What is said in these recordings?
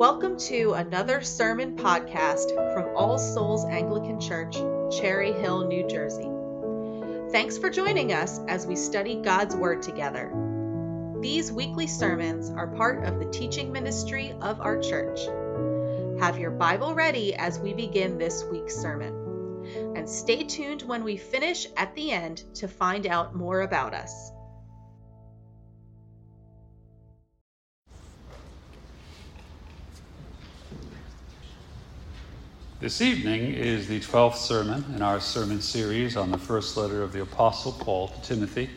Welcome to another sermon podcast from All Souls Anglican Church, Cherry Hill, New Jersey. Thanks for joining us as we study God's Word together. These weekly sermons are part of the teaching ministry of our church. Have your Bible ready as we begin this week's sermon. And stay tuned when we finish at the end to find out more about us. This evening is the 12th sermon in our sermon series on the first letter of the Apostle Paul to Timothy.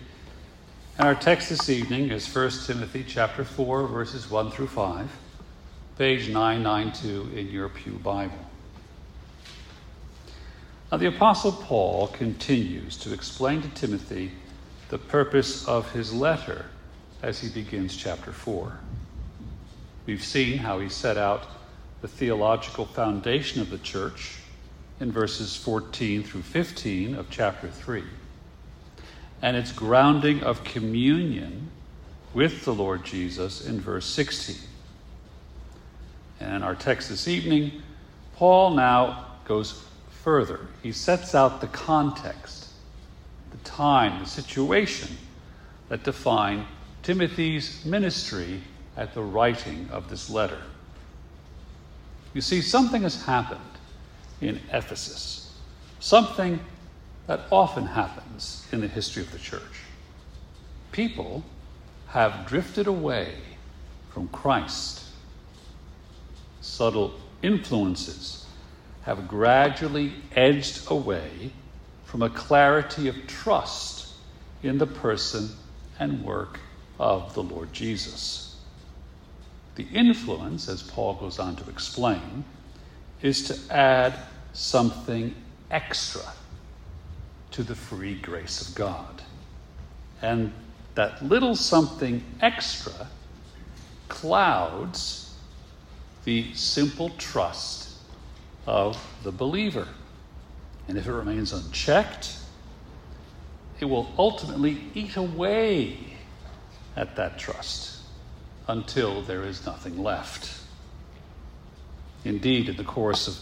And our text this evening is 1 Timothy chapter 4 verses 1 through 5, page 992 in your Pew Bible. Now the Apostle Paul continues to explain to Timothy the purpose of his letter as he begins chapter 4. We've seen how he set out the theological foundation of the church in verses 14 through 15 of chapter 3, and its grounding of communion with the Lord Jesus in verse 16. And in our text this evening, Paul now goes further. He sets out the context, the time, the situation that define Timothy's ministry at the writing of this letter. You see, something has happened in Ephesus, something that often happens in the history of the church. People have drifted away from Christ. Subtle influences have gradually edged away from a clarity of trust in the person and work of the Lord Jesus. The influence, as Paul goes on to explain, is to add something extra to the free grace of God. And that little something extra clouds the simple trust of the believer. And if it remains unchecked, it will ultimately eat away at that trust until there is nothing left. Indeed, in the course of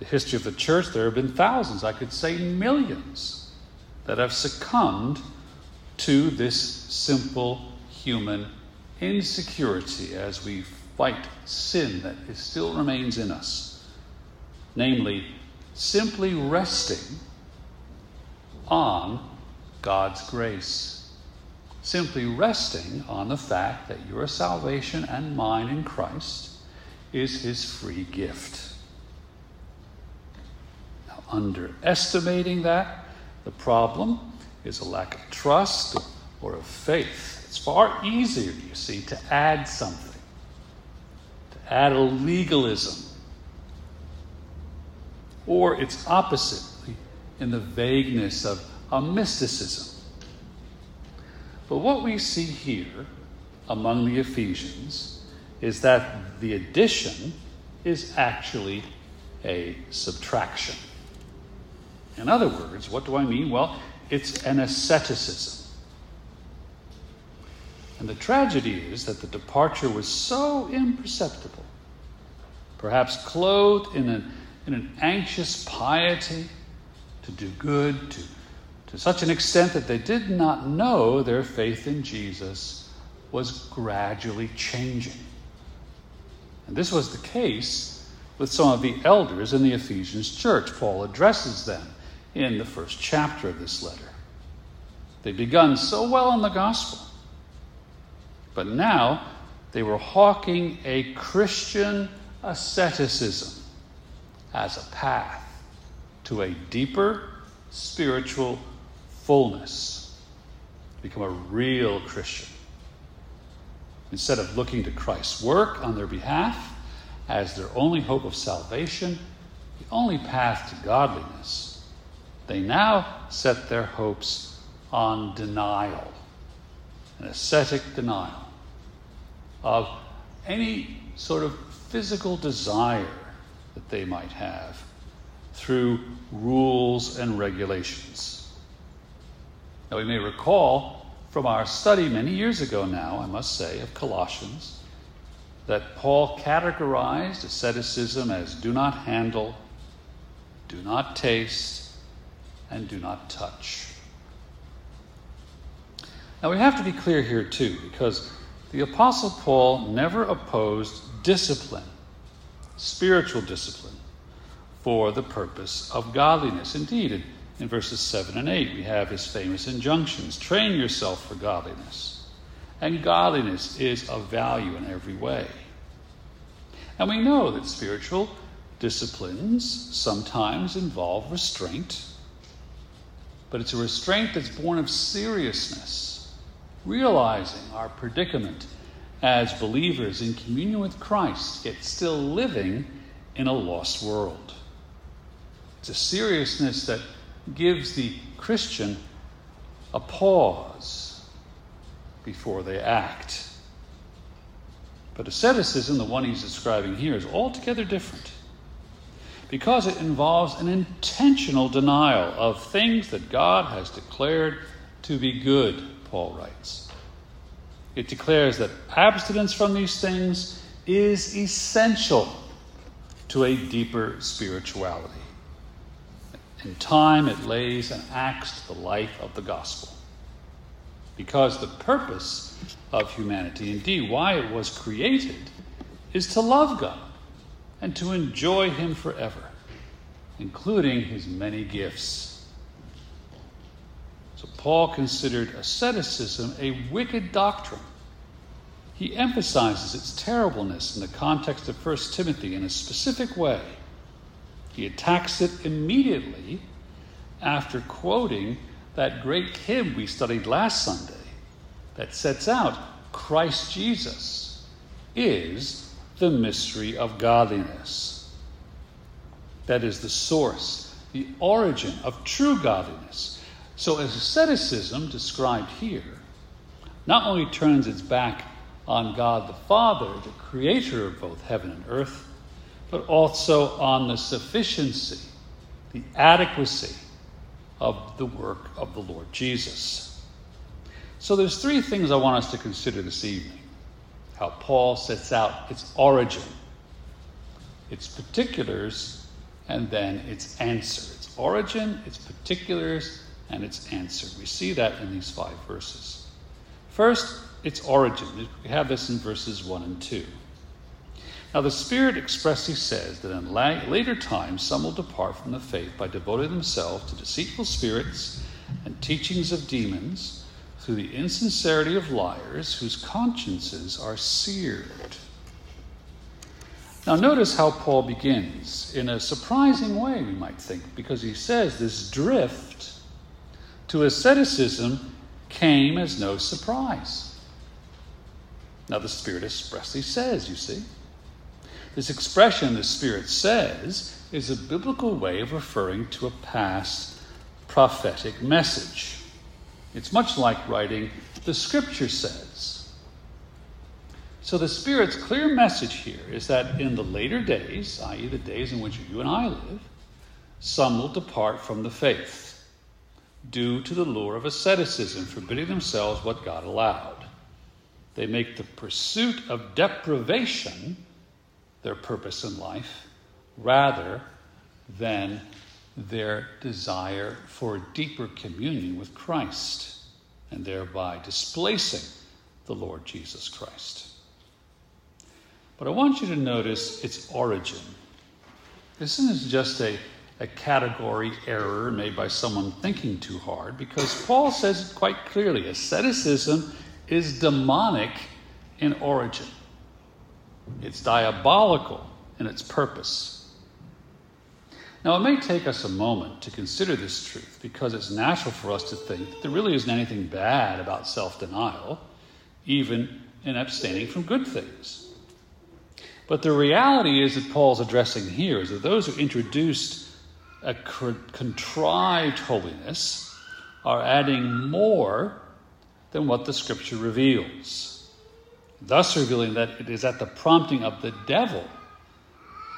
the history of the church, there have been thousands, I could say millions, that have succumbed to this simple human insecurity as we fight sin that still remains in us. Namely, simply resting on God's grace simply resting on the fact that your salvation and mine in Christ is his free gift. Now, underestimating that, the problem is a lack of trust or of faith. It's far easier, you see, to add something, to add a legalism, or its opposite in the vagueness of a mysticism. But what we see here among the Ephesians is that the addition is actually a subtraction. In other words, what do I mean? Well, it's an asceticism. And the tragedy is that the departure was so imperceptible, perhaps clothed in an, in an anxious piety to do good, to to such an extent that they did not know their faith in Jesus was gradually changing. And this was the case with some of the elders in the Ephesians church. Paul addresses them in the first chapter of this letter. They'd begun so well in the gospel, but now they were hawking a Christian asceticism as a path to a deeper spiritual fullness, become a real Christian. Instead of looking to Christ's work on their behalf as their only hope of salvation, the only path to godliness, they now set their hopes on denial, an ascetic denial of any sort of physical desire that they might have through rules and regulations. Now, we may recall from our study many years ago now, I must say, of Colossians, that Paul categorized asceticism as do not handle, do not taste, and do not touch. Now we have to be clear here too, because the Apostle Paul never opposed discipline, spiritual discipline, for the purpose of godliness. Indeed, in, in verses 7 and 8, we have his famous injunctions train yourself for godliness. And godliness is of value in every way. And we know that spiritual disciplines sometimes involve restraint, but it's a restraint that's born of seriousness, realizing our predicament as believers in communion with Christ, yet still living in a lost world. It's a seriousness that gives the Christian a pause before they act. But asceticism, the one he's describing here, is altogether different because it involves an intentional denial of things that God has declared to be good, Paul writes. It declares that abstinence from these things is essential to a deeper spirituality. In time, it lays an axe to the life of the gospel. Because the purpose of humanity, indeed, why it was created, is to love God and to enjoy Him forever, including His many gifts. So, Paul considered asceticism a wicked doctrine. He emphasizes its terribleness in the context of 1 Timothy in a specific way. He attacks it immediately after quoting that great hymn we studied last Sunday that sets out Christ Jesus is the mystery of godliness. That is the source, the origin of true godliness. So, asceticism described here, not only turns its back on God the Father, the creator of both heaven and earth, but also on the sufficiency, the adequacy of the work of the Lord Jesus. So there's three things I want us to consider this evening. How Paul sets out its origin, its particulars, and then its answer. Its origin, its particulars, and its answer. We see that in these five verses. First, its origin. We have this in verses 1 and 2. Now, the Spirit expressly says that in later times some will depart from the faith by devoting themselves to deceitful spirits and teachings of demons through the insincerity of liars whose consciences are seared. Now, notice how Paul begins in a surprising way, we might think, because he says this drift to asceticism came as no surprise. Now, the Spirit expressly says, you see. This expression, the Spirit says, is a biblical way of referring to a past prophetic message. It's much like writing, the scripture says. So the Spirit's clear message here is that in the later days, i.e., the days in which you and I live, some will depart from the faith due to the lure of asceticism, forbidding themselves what God allowed. They make the pursuit of deprivation their purpose in life rather than their desire for deeper communion with Christ and thereby displacing the Lord Jesus Christ. But I want you to notice its origin. This isn't just a, a category error made by someone thinking too hard, because Paul says it quite clearly asceticism is demonic in origin, it's diabolical in its purpose. Now, it may take us a moment to consider this truth because it's natural for us to think that there really isn't anything bad about self denial, even in abstaining from good things. But the reality is that Paul's addressing here is that those who introduced a contrived holiness are adding more than what the scripture reveals, thus revealing that it is at the prompting of the devil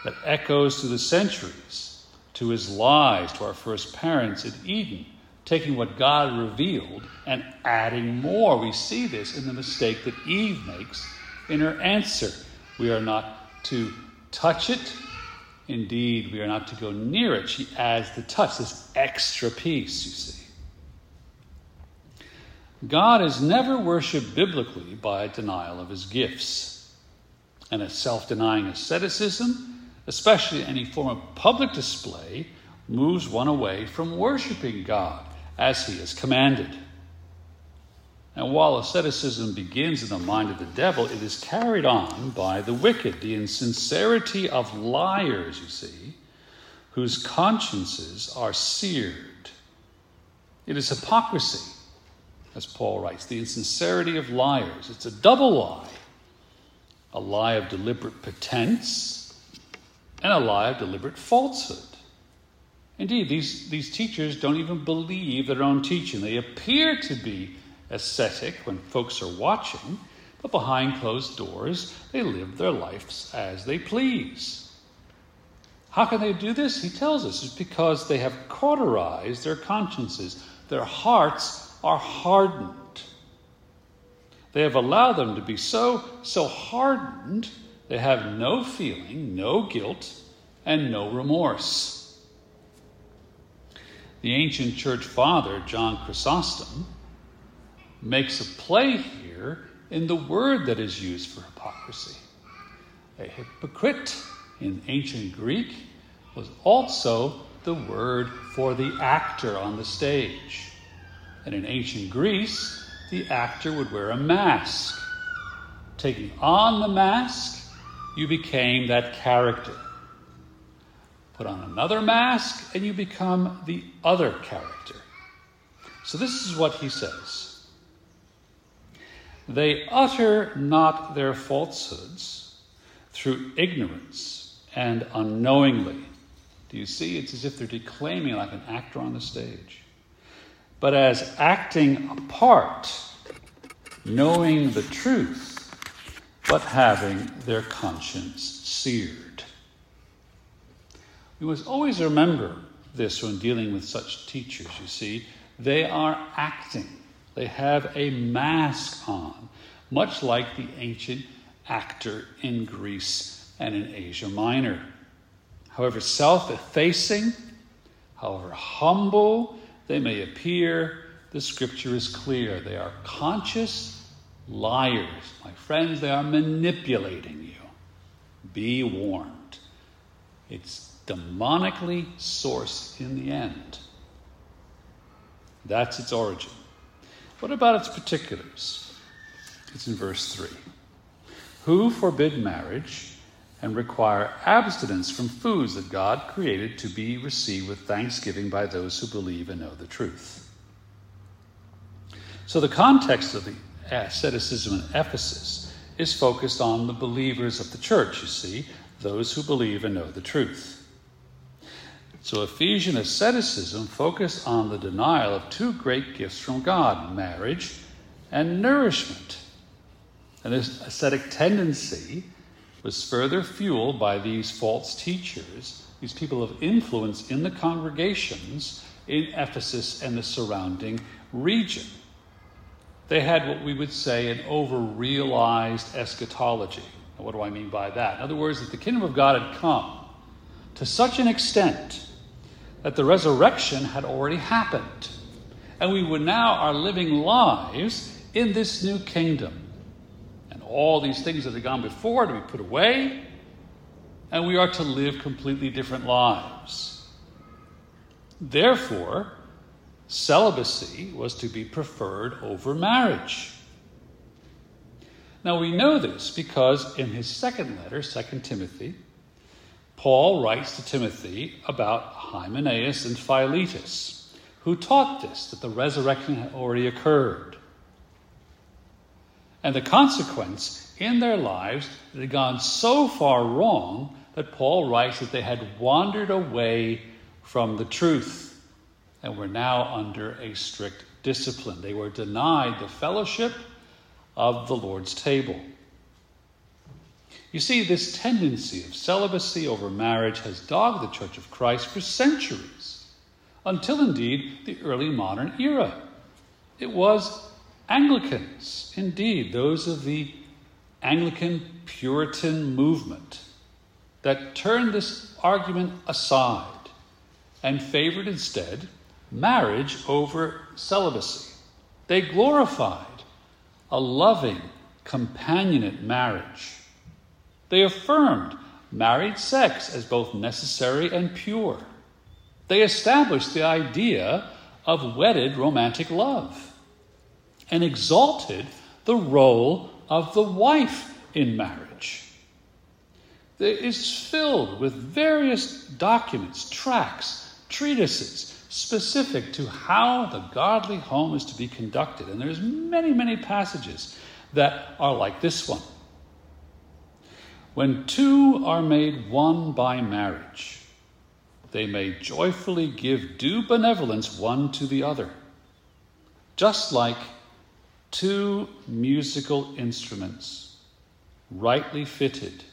that echoes through the centuries to his lies to our first parents in Eden, taking what God revealed and adding more. We see this in the mistake that Eve makes in her answer We are not to touch it. Indeed, we are not to go near it. She adds the touch, this extra piece, you see. God is never worshiped biblically by a denial of his gifts. And a self denying asceticism, especially any form of public display, moves one away from worshiping God as he is commanded. And while asceticism begins in the mind of the devil, it is carried on by the wicked, the insincerity of liars, you see, whose consciences are seared. It is hypocrisy, as Paul writes, the insincerity of liars. It's a double lie a lie of deliberate pretense and a lie of deliberate falsehood. Indeed, these, these teachers don't even believe their own teaching. They appear to be ascetic when folks are watching, but behind closed doors, they live their lives as they please. How can they do this? He tells us it's because they have cauterized their consciences. Their hearts are hardened. They have allowed them to be so, so hardened, they have no feeling, no guilt, and no remorse. The ancient church father, John Chrysostom, makes a play here in the word that is used for hypocrisy. A hypocrite in ancient Greek was also the word for the actor on the stage. And in ancient Greece, the actor would wear a mask. Taking on the mask, you became that character. Put on another mask, and you become the other character. So, this is what he says. They utter not their falsehoods through ignorance and unknowingly. Do you see? It's as if they're declaiming like an actor on the stage. But as acting a part, knowing the truth, but having their conscience seared. We must always remember this when dealing with such teachers, you see. They are acting they have a mask on, much like the ancient actor in Greece and in Asia Minor. However self effacing, however humble they may appear, the scripture is clear. They are conscious liars. My friends, they are manipulating you. Be warned. It's demonically sourced in the end. That's its origin. What about its particulars? It's in verse 3. Who forbid marriage and require abstinence from foods that God created to be received with thanksgiving by those who believe and know the truth. So the context of the asceticism in Ephesus is focused on the believers of the church, you see, those who believe and know the truth. So Ephesian asceticism focused on the denial of two great gifts from God marriage and nourishment. And this ascetic tendency was further fueled by these false teachers, these people of influence in the congregations in Ephesus and the surrounding region. They had what we would say an over realized eschatology. Now, what do I mean by that? In other words, that the kingdom of God had come to such an extent that the resurrection had already happened. And we would now are living lives in this new kingdom. All these things that had gone before to be put away, and we are to live completely different lives. Therefore, celibacy was to be preferred over marriage. Now we know this because in his second letter, 2 Timothy, Paul writes to Timothy about Hymenaeus and Philetus, who taught this, that the resurrection had already occurred. And the consequence in their lives it had gone so far wrong that Paul writes that they had wandered away from the truth and were now under a strict discipline. They were denied the fellowship of the Lord's table. You see, this tendency of celibacy over marriage has dogged the Church of Christ for centuries, until indeed the early modern era. It was Anglicans, indeed, those of the Anglican Puritan movement that turned this argument aside and favored instead marriage over celibacy. They glorified a loving, companionate marriage. They affirmed married sex as both necessary and pure. They established the idea of wedded romantic love and exalted the role of the wife in marriage. It is filled with various documents, tracts, treatises specific to how the godly home is to be conducted. And there's many, many passages that are like this one. When two are made one by marriage, they may joyfully give due benevolence one to the other, just like two musical instruments, rightly fitted,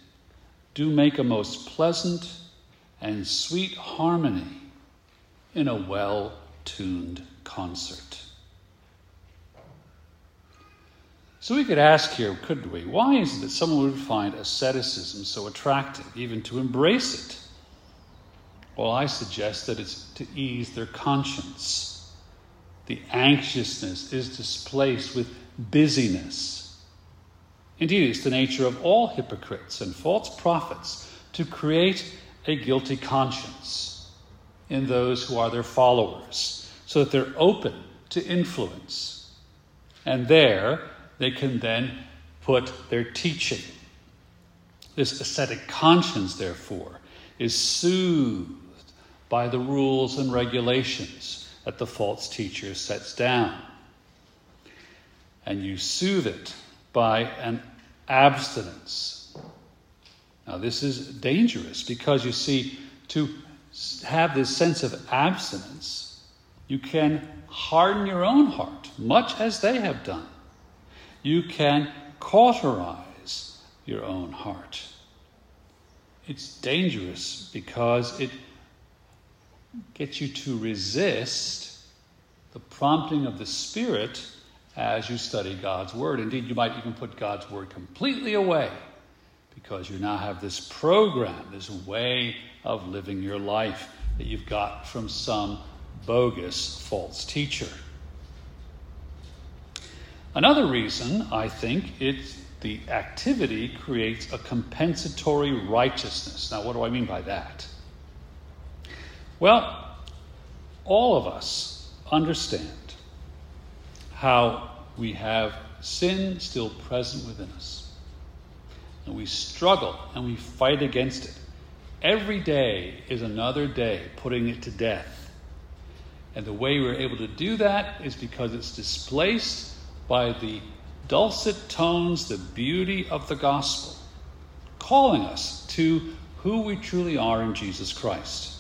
do make a most pleasant and sweet harmony in a well tuned concert. So we could ask here, couldn't we? Why is it that someone would find asceticism so attractive, even to embrace it? Well, I suggest that it's to ease their conscience. The anxiousness is displaced with busyness. Indeed, it's the nature of all hypocrites and false prophets to create a guilty conscience in those who are their followers, so that they're open to influence. And there they can then put their teaching. This ascetic conscience, therefore, is soothed by the rules and regulations that the false teacher sets down. And you soothe it by an abstinence. Now, this is dangerous because you see, to have this sense of abstinence, you can harden your own heart, much as they have done. You can cauterize your own heart. It's dangerous because it gets you to resist the prompting of the Spirit as you study God's Word. Indeed, you might even put God's Word completely away because you now have this program, this way of living your life that you've got from some bogus false teacher. Another reason, I think, it's the activity creates a compensatory righteousness. Now, what do I mean by that? Well, all of us understand how we have sin still present within us. And we struggle and we fight against it. Every day is another day putting it to death. And the way we're able to do that is because it's displaced by the dulcet tones, the beauty of the gospel, calling us to who we truly are in Jesus Christ.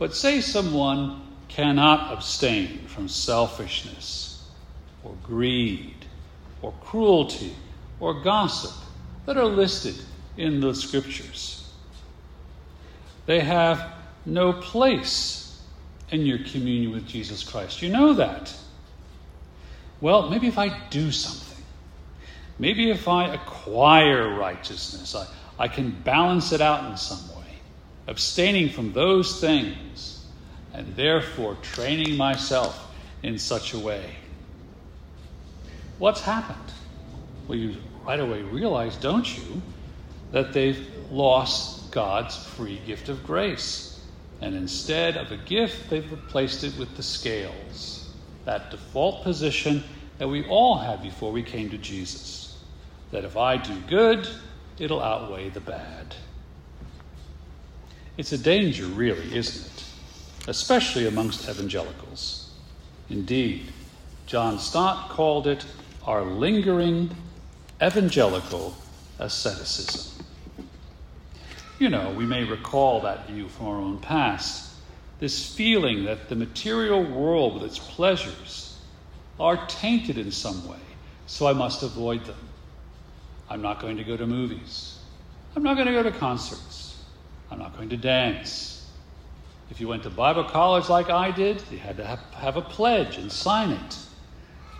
But say someone cannot abstain from selfishness or greed or cruelty or gossip that are listed in the scriptures. They have no place in your communion with Jesus Christ. You know that. Well, maybe if I do something, maybe if I acquire righteousness, I, I can balance it out in some way, abstaining from those things, and therefore training myself in such a way. What's happened? Well, you right away realize, don't you, that they've lost God's free gift of grace. And instead of a gift, they've replaced it with the scales that default position that we all had before we came to Jesus. That if I do good, it'll outweigh the bad. It's a danger, really, isn't it? Especially amongst evangelicals. Indeed, John Stott called it our lingering evangelical asceticism. You know, we may recall that view from our own past this feeling that the material world with its pleasures are tainted in some way, so I must avoid them. I'm not going to go to movies. I'm not going to go to concerts. I'm not going to dance. If you went to Bible college like I did, you had to have, a pledge and sign it.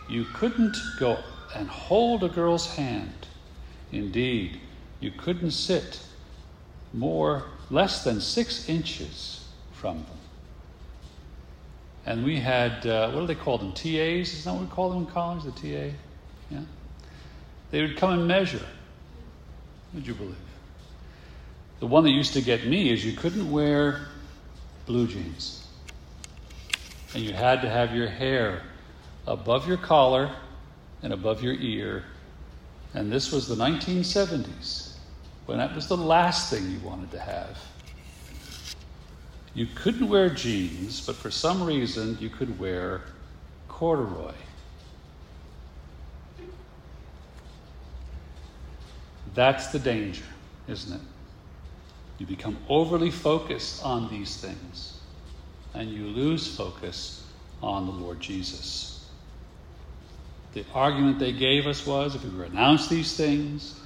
You couldn't go and hold a girl's hand Indeed, you couldn't sit more, less than six inches from them. And we had, uh, what do they call them? TAs? Is that what we call them in college? The TA? Yeah? They would come and measure. Would you believe? The one that used to get me is you couldn't wear blue jeans. And you had to have your hair above your collar and above your ear. And this was the 1970s, when that was the last thing you wanted to have. You couldn't wear jeans, but for some reason you could wear corduroy. That's the danger, isn't it? You become overly focused on these things, and you lose focus on the Lord Jesus. The argument they gave us was if we renounce these things,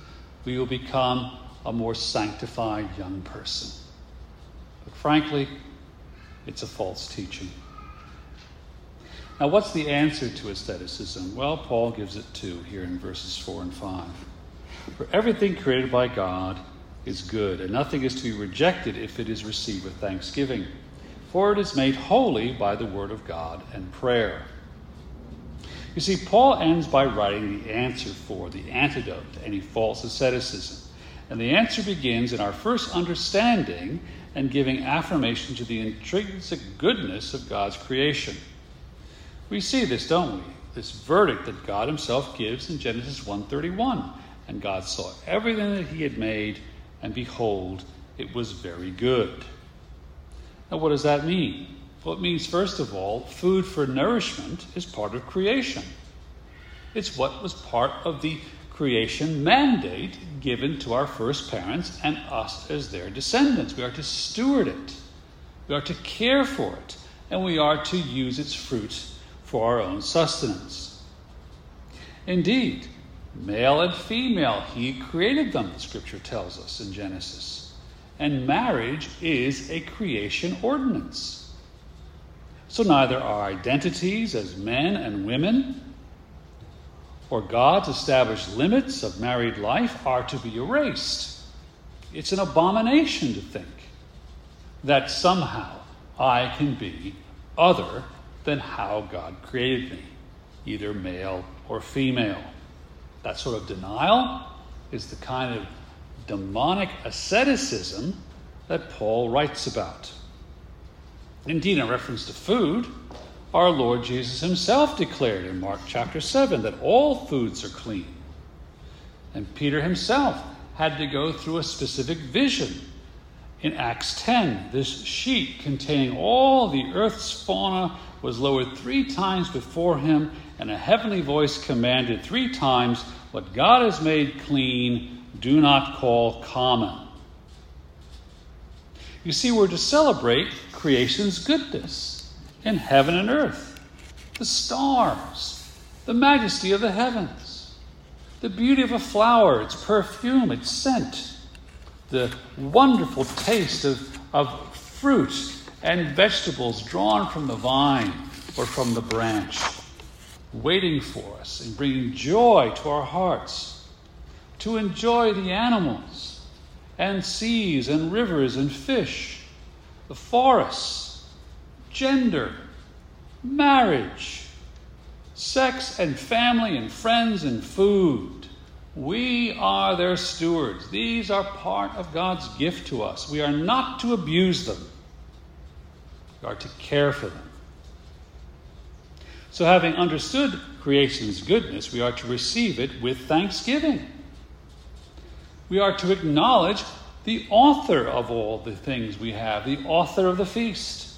we will become a more sanctified young person. But frankly, it's a false teaching. Now, what's the answer to asceticism? Well, Paul gives it too here in verses 4 and 5. For everything created by God is good, and nothing is to be rejected if it is received with thanksgiving, for it is made holy by the word of God and prayer. You see, Paul ends by writing the answer for, the antidote to any false asceticism. And the answer begins in our first understanding and giving affirmation to the intrinsic goodness of God's creation. We see this, don't we? This verdict that God himself gives in Genesis 1:31. And God saw everything that he had made, and behold, it was very good. Now, what does that mean? Well, it means, first of all, food for nourishment is part of creation. It's what was part of the creation mandate given to our first parents and us as their descendants. We are to steward it, we are to care for it, and we are to use its fruit for our own sustenance. Indeed, male and female, he created them, the scripture tells us in Genesis. And marriage is a creation ordinance. So neither our identities as men and women or God's established limits of married life are to be erased. It's an abomination to think that somehow I can be other than how God created me, either male or female. That sort of denial is the kind of demonic asceticism that Paul writes about. Indeed, in reference to food, our Lord Jesus himself declared in Mark chapter 7 that all foods are clean. And Peter himself had to go through a specific vision. In Acts 10, this sheet containing all the earth's fauna was lowered three times before him, and a heavenly voice commanded three times, What God has made clean, do not call common. You see, we're to celebrate creation's goodness in heaven and earth, the stars, the majesty of the heavens, the beauty of a flower, its perfume, its scent, the wonderful taste of, of fruit and vegetables drawn from the vine or from the branch, waiting for us and bringing joy to our hearts, to enjoy the animals and seas and rivers and fish the forests, gender, marriage, sex and family and friends and food. We are their stewards. These are part of God's gift to us. We are not to abuse them, we are to care for them. So, having understood creation's goodness, we are to receive it with thanksgiving. We are to acknowledge the author of all the things we have, the author of the feast.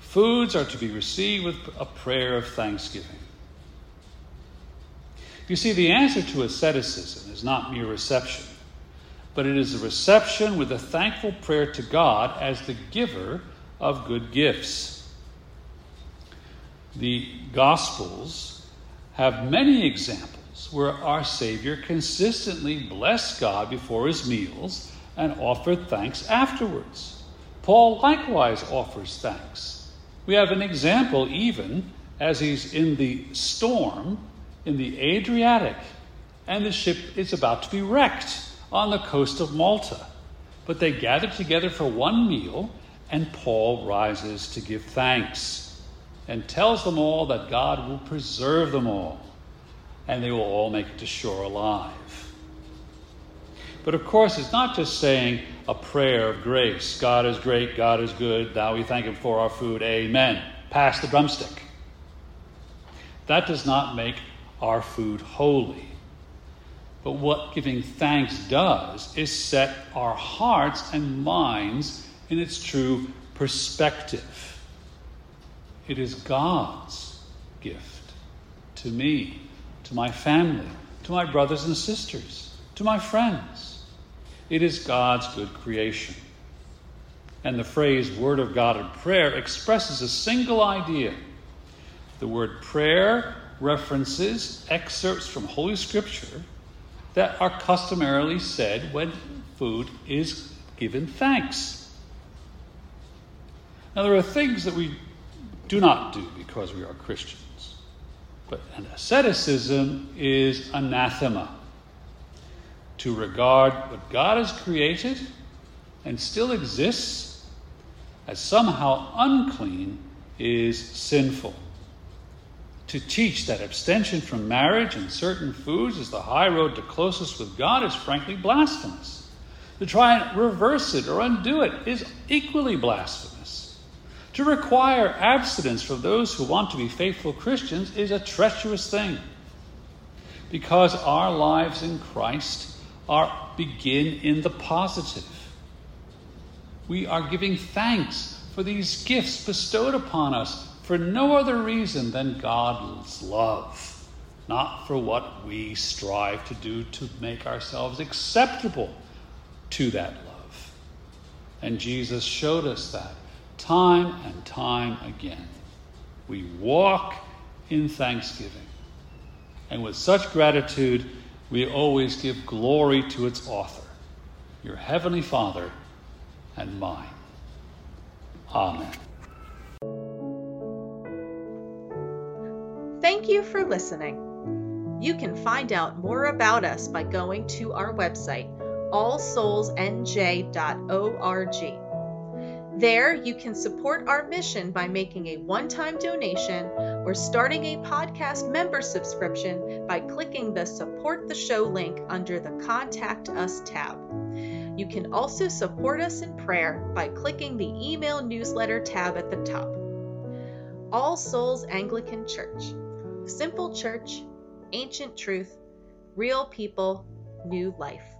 Foods are to be received with a prayer of thanksgiving. You see, the answer to asceticism is not mere reception, but it is a reception with a thankful prayer to God as the giver of good gifts. The Gospels have many examples where our Savior consistently blessed God before his meals and offered thanks afterwards. Paul likewise offers thanks. We have an example even as he's in the storm in the Adriatic and the ship is about to be wrecked on the coast of Malta. But they gather together for one meal, and Paul rises to give thanks and tells them all that God will preserve them all, and they will all make it to shore alive. But of course, it's not just saying a prayer of grace God is great, God is good, thou we thank Him for our food, amen. Pass the drumstick. That does not make our food holy. But what giving thanks does is set our hearts and minds in its true perspective. It is God's gift to me, to my family, to my brothers and sisters, to my friends. It is God's good creation. And the phrase Word of God in prayer expresses a single idea. The word prayer references excerpts from Holy Scripture that are customarily said when food is given thanks. Now, there are things that we do not do because we are Christians, but an asceticism is anathema. To regard what God has created and still exists as somehow unclean is sinful to teach that abstention from marriage and certain foods is the high road to closeness with God is frankly blasphemous. To try and reverse it or undo it is equally blasphemous. To require abstinence from those who want to be faithful Christians is a treacherous thing. Because our lives in Christ are begin in the positive. We are giving thanks for these gifts bestowed upon us for no other reason than God's love, not for what we strive to do to make ourselves acceptable to that love. And Jesus showed us that time and time again. We walk in thanksgiving. And with such gratitude, we always give glory to its author, your Heavenly Father and mine. Amen. Thank you for listening. You can find out more about us by going to our website, allsoulsnj.org. There, you can support our mission by making a one time donation or starting a podcast member subscription by clicking the Support the Show link under the Contact Us tab. You can also support us in prayer by clicking the Email Newsletter tab at the top. All Souls Anglican Church Simple church, ancient truth, real people, new life.